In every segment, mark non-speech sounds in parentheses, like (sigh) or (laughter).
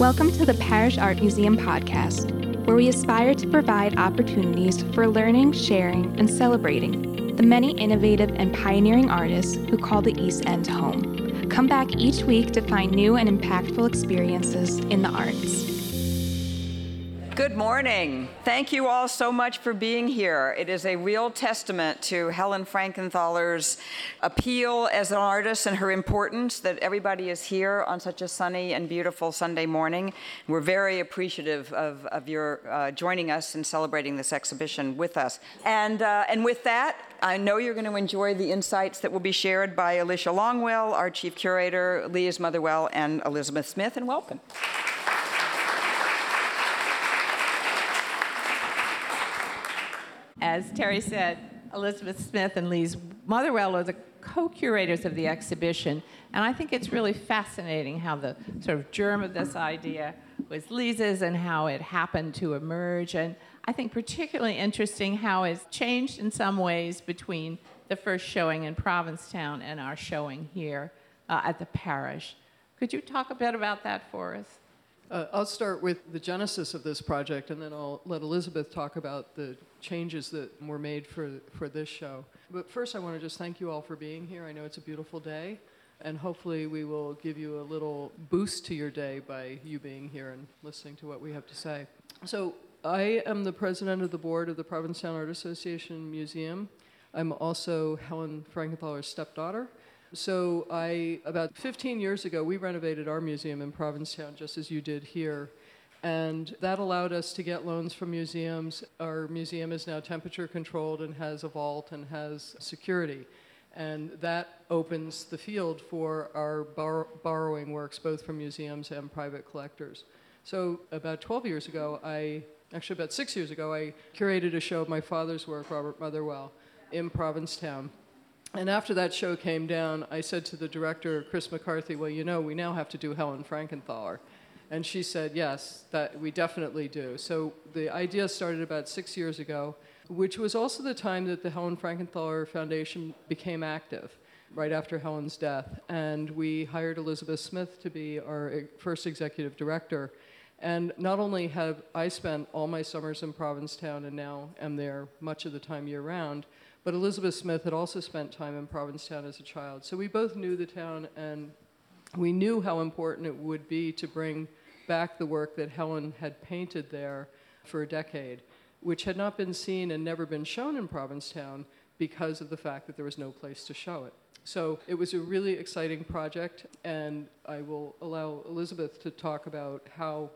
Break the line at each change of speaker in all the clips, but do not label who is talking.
Welcome to the Parrish Art Museum podcast, where we aspire to provide opportunities for learning, sharing, and celebrating the many innovative and pioneering artists who call the East End home. Come back each week to find new and impactful experiences in the arts.
Good morning. Thank you all so much for being here. It is a real testament to Helen Frankenthaler's appeal as an artist and her importance that everybody is here on such a sunny and beautiful Sunday morning. We're very appreciative of, of your uh, joining us and celebrating this exhibition with us. And, uh, and with that, I know you're going to enjoy the insights that will be shared by Alicia Longwell, our chief curator, Lise Motherwell, and Elizabeth Smith, and welcome.
As Terry said, Elizabeth Smith and Lise Motherwell are the co-curators of the exhibition, and I think it's really fascinating how the sort of germ of this idea was Lisa's and how it happened to emerge, and I think particularly interesting how it's changed in some ways between the first showing in Provincetown and our showing here uh, at the Parrish. Could you talk a bit about that for us?
Uh, I'll start with the genesis of this project, and then I'll let Elizabeth talk about the changes that were made for, for this show. But first, I want to just thank you all for being here. I know it's a beautiful day, and hopefully, we will give you a little boost to your day by you being here and listening to what we have to say. So, I am the president of the board of the Provincetown Art Association Museum. I'm also Helen Frankenthaler's stepdaughter. So I, about 15 years ago, we renovated our museum in Provincetown, just as you did here. And that allowed us to get loans from museums. Our museum is now temperature controlled and has a vault and has security. And that opens the field for our bor- borrowing works, both from museums and private collectors. So about 12 years ago, I, actually about six years ago, I curated a show of my father's work, Robert Motherwell, in Provincetown. And after that show came down, I said to the director, Chris McCarthy, well, you know, we now have to do Helen Frankenthaler. And she said, yes, that we definitely do. So the idea started about six years ago, which was also the time that the Helen Frankenthaler Foundation became active, right after Helen's death. And we hired Elizabeth Smith to be our first executive director. And not only have I spent all my summers in Provincetown and now am there much of the time year round, but Elizabeth Smith had also spent time in Provincetown as a child. So we both knew the town and we knew how important it would be to bring back the work that Helen had painted there for a decade, which had not been seen and never been shown in Provincetown because of the fact that there was no place to show it. So it was a really exciting project, and I will allow Elizabeth to talk about how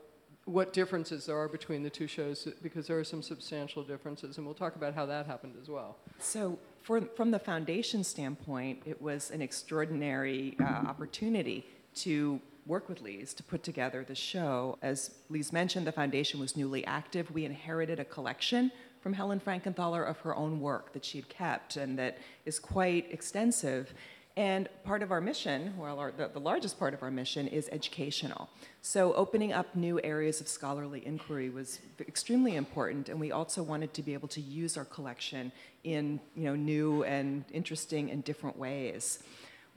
what differences there are between the two shows because there are some substantial differences, and we'll talk about how that happened as well.
So, for, from the foundation standpoint, it was an extraordinary uh, opportunity to work with Lise to put together the show. As Lise mentioned, the foundation was newly active. We inherited a collection from Helen Frankenthaler of her own work that she'd kept and that is quite extensive. And part of our mission, well, our, the, the, largest part of our mission is educational. So opening up new areas of scholarly inquiry was extremely important, and we also wanted to be able to use our collection in you know, new and interesting and different ways.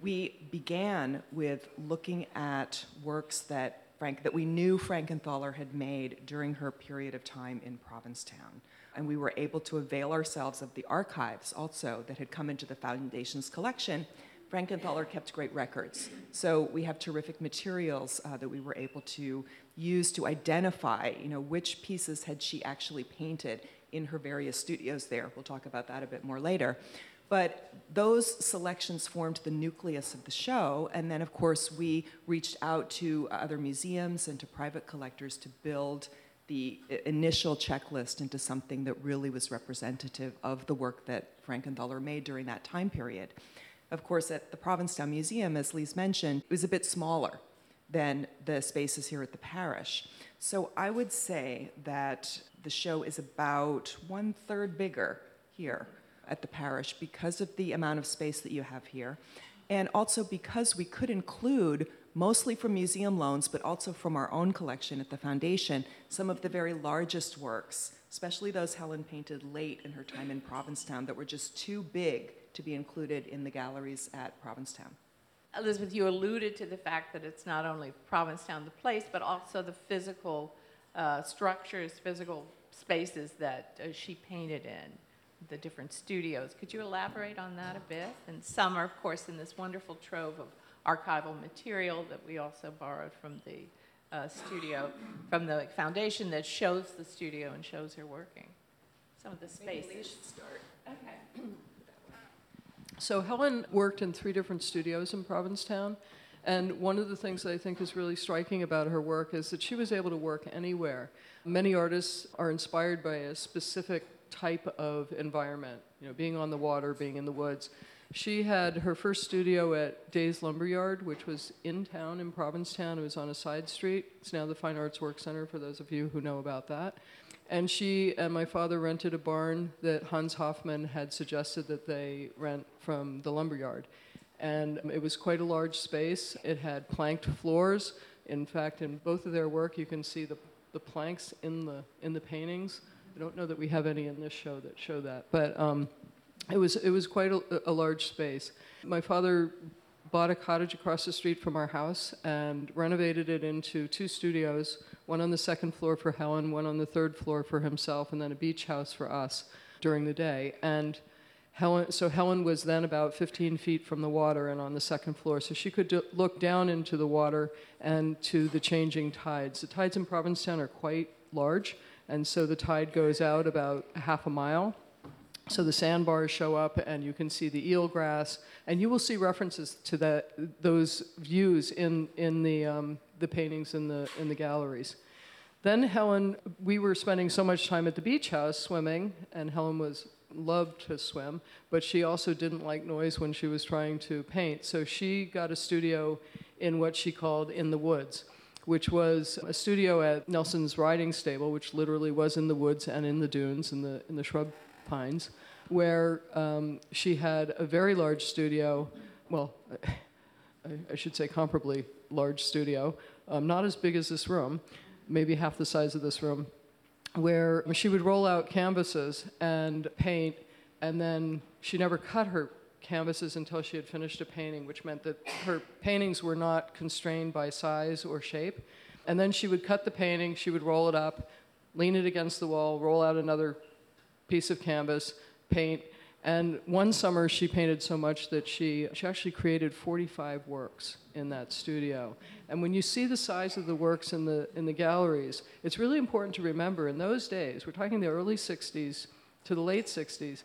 We began with looking at works that Frank, that we knew Frankenthaler had made during her period of time in Provincetown. And we were able to avail ourselves of the archives also that had come into the Foundation's collection Frankenthaler kept great records. So we have terrific materials uh, that we were able to use to identify, you know, which pieces had she actually painted in her various studios there. We'll talk about that a bit more later. But those selections formed the nucleus of the show, and then, of course, we reached out to other museums and to private collectors to build the initial checklist into something that really was representative of the work that Frankenthaler made during that time period. Of course, at the Provincetown Museum, as Lise mentioned, it was a bit smaller than the spaces here at the Parrish. So I would say that the show is about one third bigger here at the Parrish because of the amount of space that you have here. And also because we could include, mostly from museum loans, but also from our own collection at the foundation, some of the very largest works, especially those Helen painted late in her time in Provincetown that were just too big to be included in the galleries at Provincetown.
Elizabeth, you alluded to the fact that it's not only Provincetown, the place, but also the physical uh, structures, physical spaces that uh, she painted in, the different studios. Could you elaborate on that a bit? And some are, of course, in this wonderful trove of archival material that we also borrowed from the uh, studio, from the foundation that shows the studio and shows her working. Some of the spaces. Okay.
So Helen worked in three different studios in Provincetown. And one of the things that I think is really striking about her work is that she was able to work anywhere. Many artists are inspired by a specific type of environment, you know, being on the water, being in the woods. She had her first studio at Days Lumberyard, which was in town in Provincetown. It was on a side street. It's now the Fine Arts Work Center, for those of you who know about that. And she and my father rented a barn that Hans Hofmann had suggested that they rent from the lumberyard. And it was quite a large space. It had planked floors. In fact, in both of their work, you can see the, the planks in the, in the paintings. I don't know that we have any in this show that show that, but um, it, was, it was quite a, a large space. My father bought a cottage across the street from our house and renovated it into two studios one on the second floor for Helen, one on the third floor for himself, and then a beach house for us during the day. And Helen, so Helen was then about 15 feet from the water and on the second floor, so she could do, look down into the water and to the changing tides. The tides in Provincetown are quite large, and so the tide goes out about half a mile. So the sandbars show up, and you can see the eelgrass, and you will see references to that, those views in, in the, um, the paintings in the, in the galleries. Then Helen, we were spending so much time at the beach house swimming, and Helen was loved to swim, but she also didn't like noise when she was trying to paint. So she got a studio in what she called in the woods, which was a studio at Nelson's riding stable, which literally was in the woods and in the dunes in the in the shrub pines, where um, she had a very large studio. Well, (laughs) I, I should say comparably large studio, um, not as big as this room, maybe half the size of this room, where she would roll out canvases and paint, and then she never cut her canvases until she had finished a painting, which meant that her paintings were not constrained by size or shape. And then she would cut the painting, she would roll it up, lean it against the wall, roll out another piece of canvas, paint. And one summer she painted so much that she, she actually created 45 works in that studio. And when you see the size of the works in the, in the galleries, it's really important to remember in those days, we're talking the early 60s to the late 60s,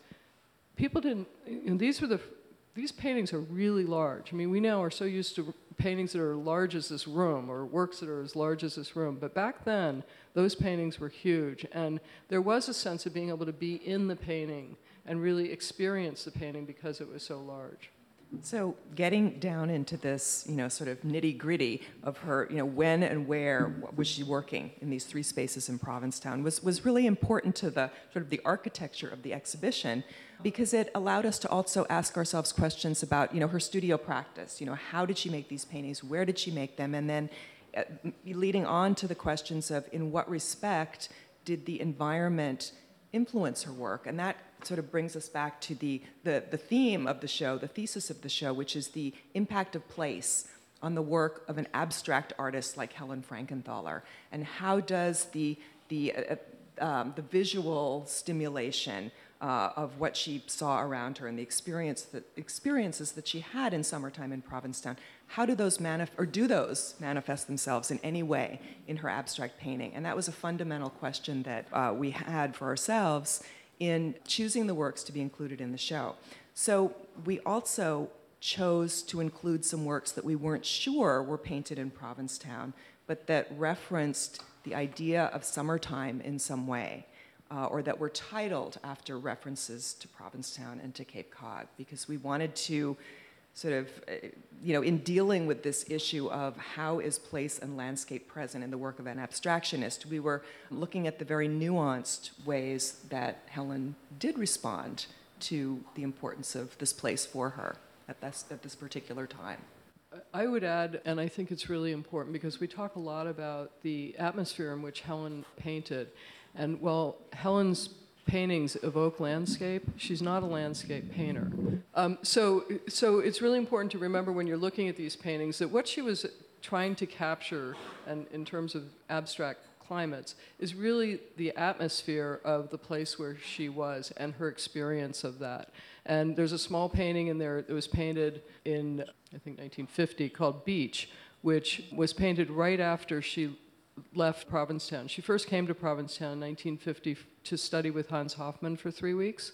people didn't, know, these were the, these paintings are really large. I mean, we now are so used to paintings that are large as this room or works that are as large as this room. But back then, those paintings were huge. And there was a sense of being able to be in the painting and really experience the painting because it was so large.
So, getting down into this, you know, sort of nitty gritty of her, you know, when and where was she working in these three spaces in Provincetown was, was really important to the sort of the architecture of the exhibition because it allowed us to also ask ourselves questions about, you know, her studio practice. You know, how did she make these paintings? Where did she make them? And then uh, leading on to the questions of in what respect did the environment influence her work? And that sort of brings us back to the, the, the theme of the show, the thesis of the show, which is the impact of place on the work of an abstract artist like Helen Frankenthaler. And how does the, the, uh, um, the visual stimulation uh, of what she saw around her and the experience that, experiences that she had in summertime in Provincetown, how do those manif- or do those manifest themselves in any way in her abstract painting? And that was a fundamental question that uh, we had for ourselves in choosing the works to be included in the show. So we also chose to include some works that we weren't sure were painted in Provincetown, but that referenced the idea of summertime in some way, uh, or that were titled after references to Provincetown and to Cape Cod, because we wanted to sort of, uh, you know, in dealing with this issue of how is place and landscape present in the work of an abstractionist, we were looking at the very nuanced ways that Helen did respond to the importance of this place for her at this, at this particular time.
I would add, and I think it's really important because we talk a lot about the atmosphere in which Helen painted. And while Helen's paintings evoke landscape. She's not a landscape painter. Um, so, so it's really important to remember when you're looking at these paintings that what she was trying to capture, and in terms of abstract climates, is really the atmosphere of the place where she was and her experience of that. And there's a small painting in there that was painted in, I think, 1950 called Beach, which was painted right after she left Provincetown. She first came to Provincetown in 1950 to study with Hans Hofmann for three weeks.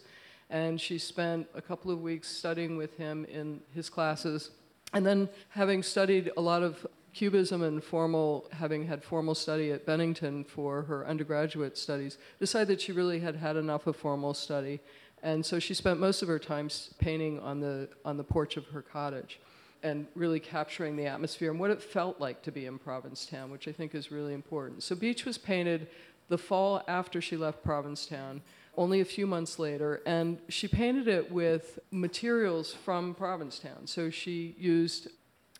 And she spent a couple of weeks studying with him in his classes. And then, having studied a lot of Cubism and formal, having had formal study at Bennington for her undergraduate studies, decided that she really had had enough of formal study. And so she spent most of her time painting on the, on the porch of her cottage and really capturing the atmosphere and what it felt like to be in Provincetown, which I think is really important. So Beach was painted the fall after she left Provincetown, only a few months later, and she painted it with materials from Provincetown. So she used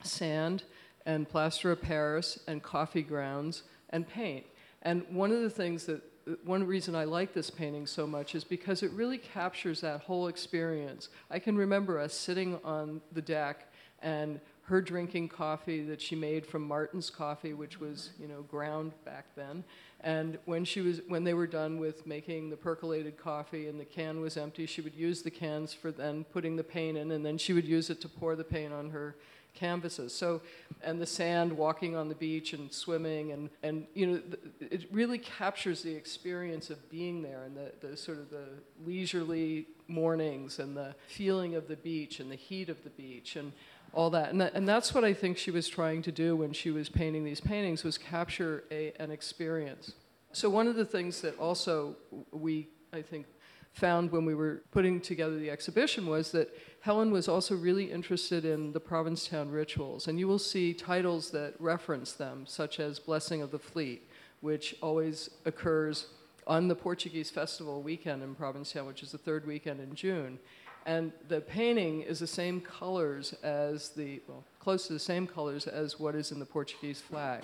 sand and plaster of Paris and coffee grounds and paint. And one of the things that one reason I like this painting so much is because it really captures that whole experience. I can remember us sitting on the deck and her drinking coffee that she made from Martin's coffee, which was you know ground back then. And when she was when they were done with making the percolated coffee and the can was empty, she would use the cans for then putting the paint in, and then she would use it to pour the paint on her canvases. So, and the sand, walking on the beach and swimming, and, and you know, it really captures the experience of being there and the, the sort of the leisurely mornings and the feeling of the beach and the heat of the beach and all that. And, that, and that's what I think she was trying to do when she was painting these paintings was capture a, an experience. So one of the things that also we, I think, found when we were putting together the exhibition was that Helen was also really interested in the Provincetown rituals. And you will see titles that reference them, such as Blessing of the Fleet, which always occurs on the Portuguese festival weekend in Provincetown, which is the third weekend in June. And the painting is the same colors as the, well, close to the same colors as what is in the Portuguese flag.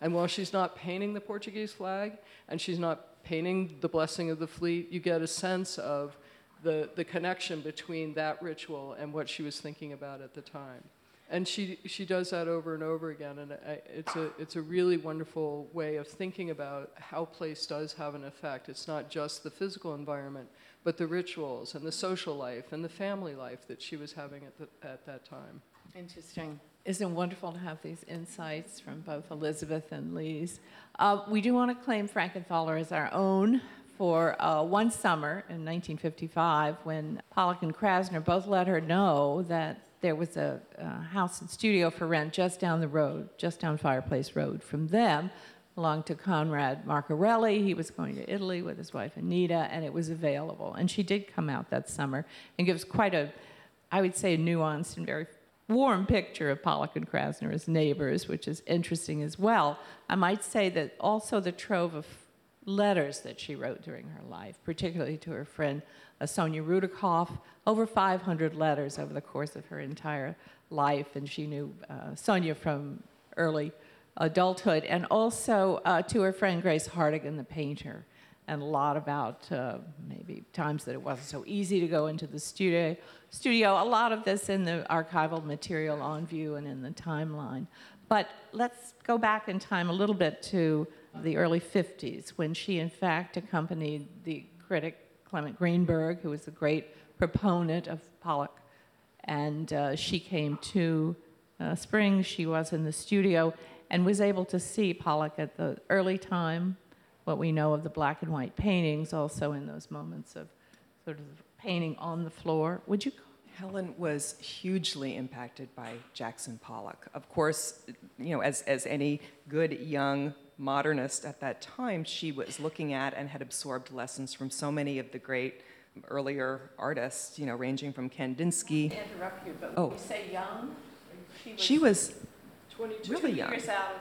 And while she's not painting the Portuguese flag and she's not painting the blessing of the fleet, you get a sense of the, the connection between that ritual and what she was thinking about at the time. And she, she does that over and over again, and I, it's, a, it's a really wonderful way of thinking about how place does have an effect. It's not just the physical environment, but the rituals and the social life and the family life that she was having at, the, at that time.
Interesting. Isn't it wonderful to have these insights from both Elizabeth and Lise? Uh, we do want to claim Frankenthaler as our own for uh, one summer in 1955 when Pollock and Krasner both let her know that there was a, a house and studio for rent just down the road, just down Fireplace Road from them, belonged to Conrad Marca-Relli. He was going to Italy with his wife Anita, and it was available. And she did come out that summer and gives quite a, I would say, a nuanced and very warm picture of Pollock and Krasner as neighbors, which is interesting as well. I might say that also the trove of letters that she wrote during her life, particularly to her friend uh, Sonya Rudikoff, over 500 letters over the course of her entire life, and she knew uh, Sonya from early adulthood, and also uh, to her friend Grace Hartigan, the painter, and a lot about uh, maybe times that it wasn't so easy to go into the studio. Studio, a lot of this in the archival material on view and in the timeline. But let's go back in time a little bit to the early 50s when she, in fact, accompanied the critic Clement Greenberg, who was a great proponent of Pollock. And uh, she came to uh, Springs, she was in the studio, and was able to see Pollock at the early time, what we know of the black and white paintings, also in those moments of sort of painting on the floor. Would you?
Helen was hugely impacted by Jackson Pollock. Of course, you know, as, as any good young modernist at that time, she was looking at and had absorbed lessons from so many of the great earlier artists, you know, ranging from Kandinsky.
Interrupt you, but
Oh.
when you say young, she was,
She was
22
really young.
years out of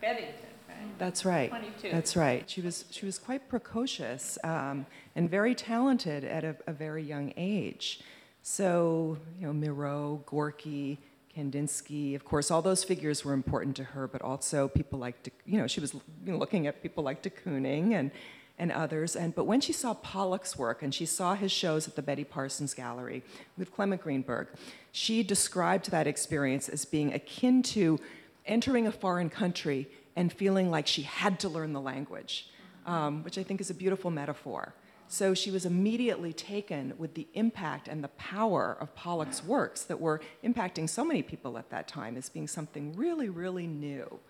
Bennington, right?
That's right.
22.
That's right. She was she was quite precocious um, and very talented at a, a very young age. So you know, Miro, Gorky, Kandinsky, of course, all those figures were important to her, but also people like De, you know she was looking at people like de Kooning and and others. And, but when she saw Pollock's work and she saw his shows at the Betty Parsons Gallery with Clement Greenberg, she described that experience as being akin to entering a foreign country and feeling like she had to learn the language, um, which I think is a beautiful metaphor. So she was immediately taken with the impact and the power of Pollock's works that were impacting so many people at that time as being something really, really new.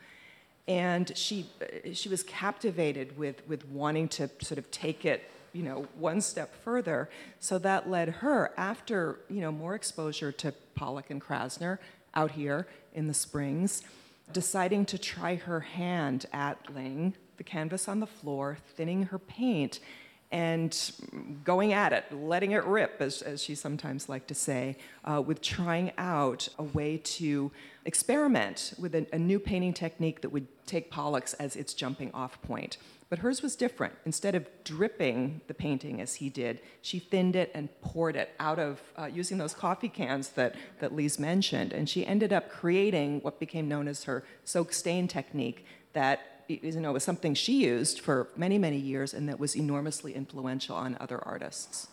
And she, uh, she was captivated with, with wanting to sort of take it you know, one step further. So that led her, after you know, more exposure to Pollock and Krasner out here in the Springs, deciding to try her hand at laying the canvas on the floor, thinning her paint, and going at it, letting it rip, as, as she sometimes liked to say, uh, with trying out a way to experiment with a, a new painting technique that would take Pollock's as its jumping off point. But hers was different. Instead of dripping the painting as he did, she thinned it and poured it out of uh, using those coffee cans that, that Lise mentioned. And she ended up creating what became known as her soak stain technique that you know, was something she used for many, many years and that was enormously influential on other artists.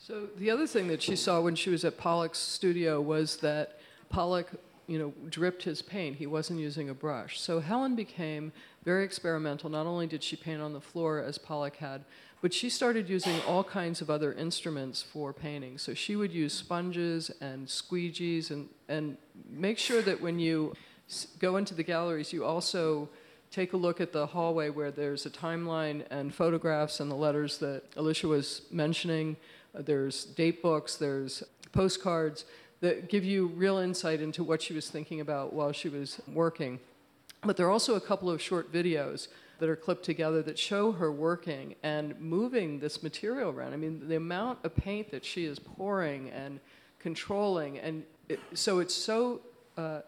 So the other thing that she saw when she was at Pollock's studio was that Pollock, you know, dripped his paint. He wasn't using a brush. So Helen became very experimental. Not only did she paint on the floor as Pollock had, but she started using all kinds of other instruments for painting. So she would use sponges and squeegees and, and make sure that when you go into the galleries, you also take a look at the hallway where there's a timeline and photographs and the letters that Alicia was mentioning. Uh, there's date books, there's postcards that give you real insight into what she was thinking about while she was working. But there are also a couple of short videos that are clipped together that show her working and moving this material around. I mean, the amount of paint that she is pouring and controlling, and it, so it's so uh,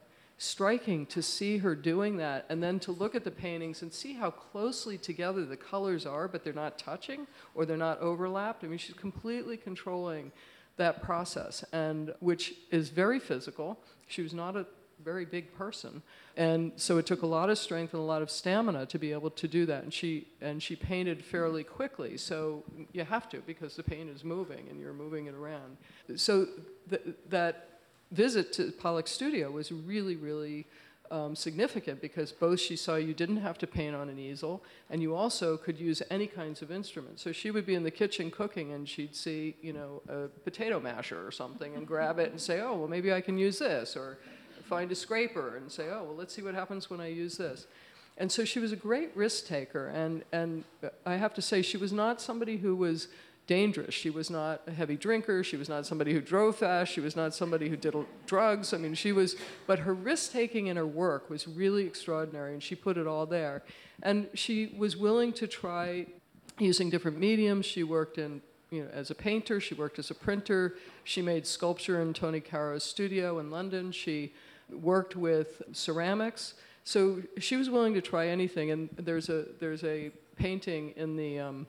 striking to see her doing that and then to look at the paintings and see how closely together the colors are, but they're not touching or they're not overlapped. I mean, she's completely controlling that process, and which is very physical. She was not a very big person, and so it took a lot of strength and a lot of stamina to be able to do that. And she and she painted fairly quickly, so you have to because the paint is moving and you're moving it around. So th- that visit to Pollock's studio was really, really um, significant because both she saw you didn't have to paint on an easel and you also could use any kinds of instruments. So she would be in the kitchen cooking and she'd see, you know, a potato masher or something and grab it and say, oh, well, maybe I can use this. Or find a scraper and say, oh, well, let's see what happens when I use this. And so she was a great risk taker. And, and I have to say, she was not somebody who was dangerous. She was not a heavy drinker. She was not somebody who drove fast. She was not somebody who did drugs. I mean, she was, but her risk taking in her work was really extraordinary, and she put it all there. And she was willing to try using different mediums. She worked in, you know, as a painter. She worked as a printer. She made sculpture in Tony Caro's studio in London. She worked with ceramics. So she was willing to try anything. And there's a there's a painting in the um,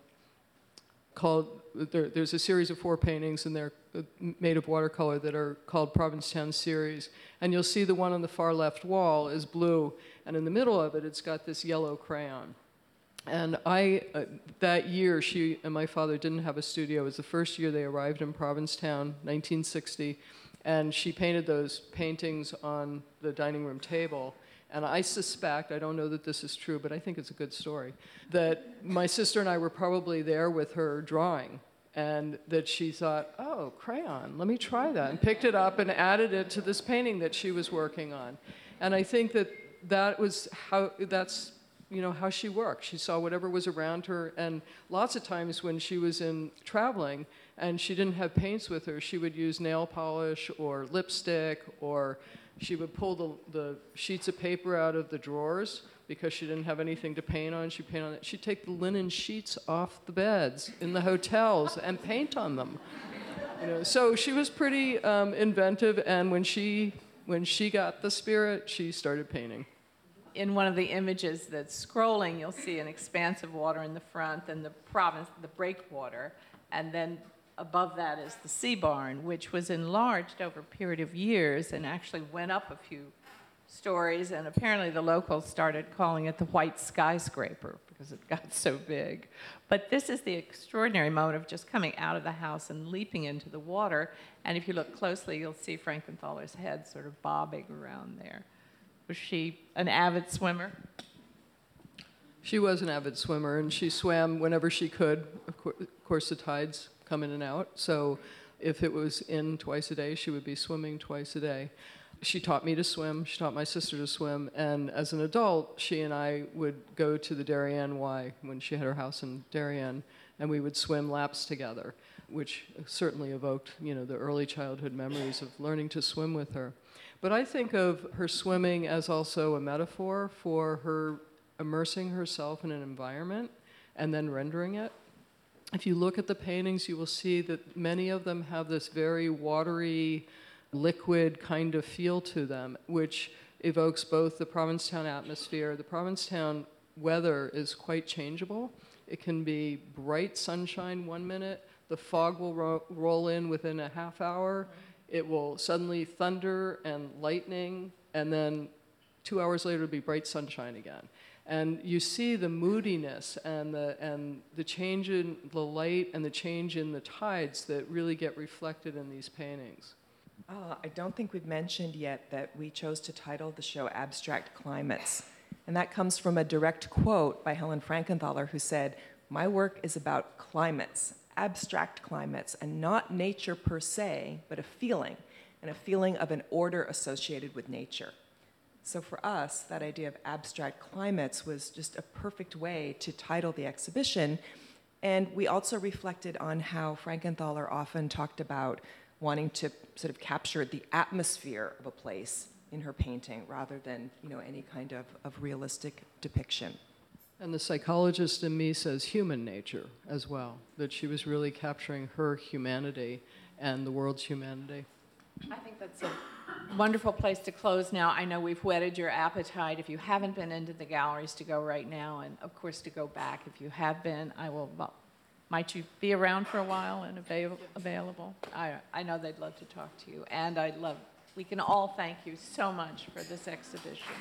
called there, there's a series of four paintings and they're uh, made of watercolor that are called Provincetown series. And you'll see the one on the far left wall is blue, and in the middle of it, it's got this yellow crayon. And I, uh, that year, she and my father didn't have a studio. It was the first year they arrived in Provincetown, 1960. And she painted those paintings on the dining room table. And I suspect, I don't know that this is true, but I think it's a good story, that my sister and I were probably there with her drawing. And that she thought, oh, crayon, let me try that. And picked it up and added it to this painting that she was working on. And I think that that was how, that's you know how she worked she saw whatever was around her and lots of times when she was in traveling and she didn't have paints with her she would use nail polish or lipstick or she would pull the, the sheets of paper out of the drawers because she didn't have anything to paint on. She'd paint on it. She'd take the linen sheets off the beds in the hotels and paint on them. You know, so she was pretty um, inventive, and when she when she got the spirit, she started painting.
In one of the images that's scrolling, you'll see an expanse of water in the front and the province, the breakwater, and then above that is the sea barn, which was enlarged over a period of years and actually went up a few stories. And apparently, the locals started calling it the White Skyscraper because it got so big. But this is the extraordinary moment of just coming out of the house and leaping into the water. And if you look closely, you'll see Frankenthaler's head sort of bobbing around there. Was she an avid swimmer?
She was an avid swimmer, and she swam whenever she could. Of, cour- of course, the tides come in and out, so if it was in twice a day, she would be swimming twice a day. She taught me to swim. She taught my sister to swim, and as an adult, she and I would go to the Darien Y when she had her house in Darien, and we would swim laps together, which certainly evoked, you know, the early childhood memories of learning to swim with her. But I think of her swimming as also a metaphor for her immersing herself in an environment and then rendering it. If you look at the paintings, you will see that many of them have this very watery, liquid kind of feel to them, which evokes both the Provincetown atmosphere. The Provincetown weather is quite changeable. It can be bright sunshine one minute, the fog will ro- roll in within a half hour, it will suddenly thunder and lightning, and then two hours later it'll be bright sunshine again. And you see the moodiness and the, and the change in the light and the change in the tides that really get reflected in these paintings.
Uh, I don't think we've mentioned yet that we chose to title the show Abstract Climates. And that comes from a direct quote by Helen Frankenthaler, who said, My work is about climates, abstract climates, and not nature per se, but a feeling, and a feeling of an order associated with nature. So for us, that idea of abstract climates was just a perfect way to title the exhibition. And we also reflected on how Frankenthaler often talked about wanting to sort of capture the atmosphere of a place in her painting rather than you know, any kind of, of realistic depiction.
And the psychologist in me says human nature as well, that she was really capturing her humanity and the world's humanity.
I think that's a wonderful place to close now. I know we've whetted your appetite. If you haven't been into the galleries, to go right now, and of course to go back. If you have been, I will. Well, might you be around for a while and avail- available? I, I know they'd love to talk to you, and I'd love. We can all thank you so much for this exhibition.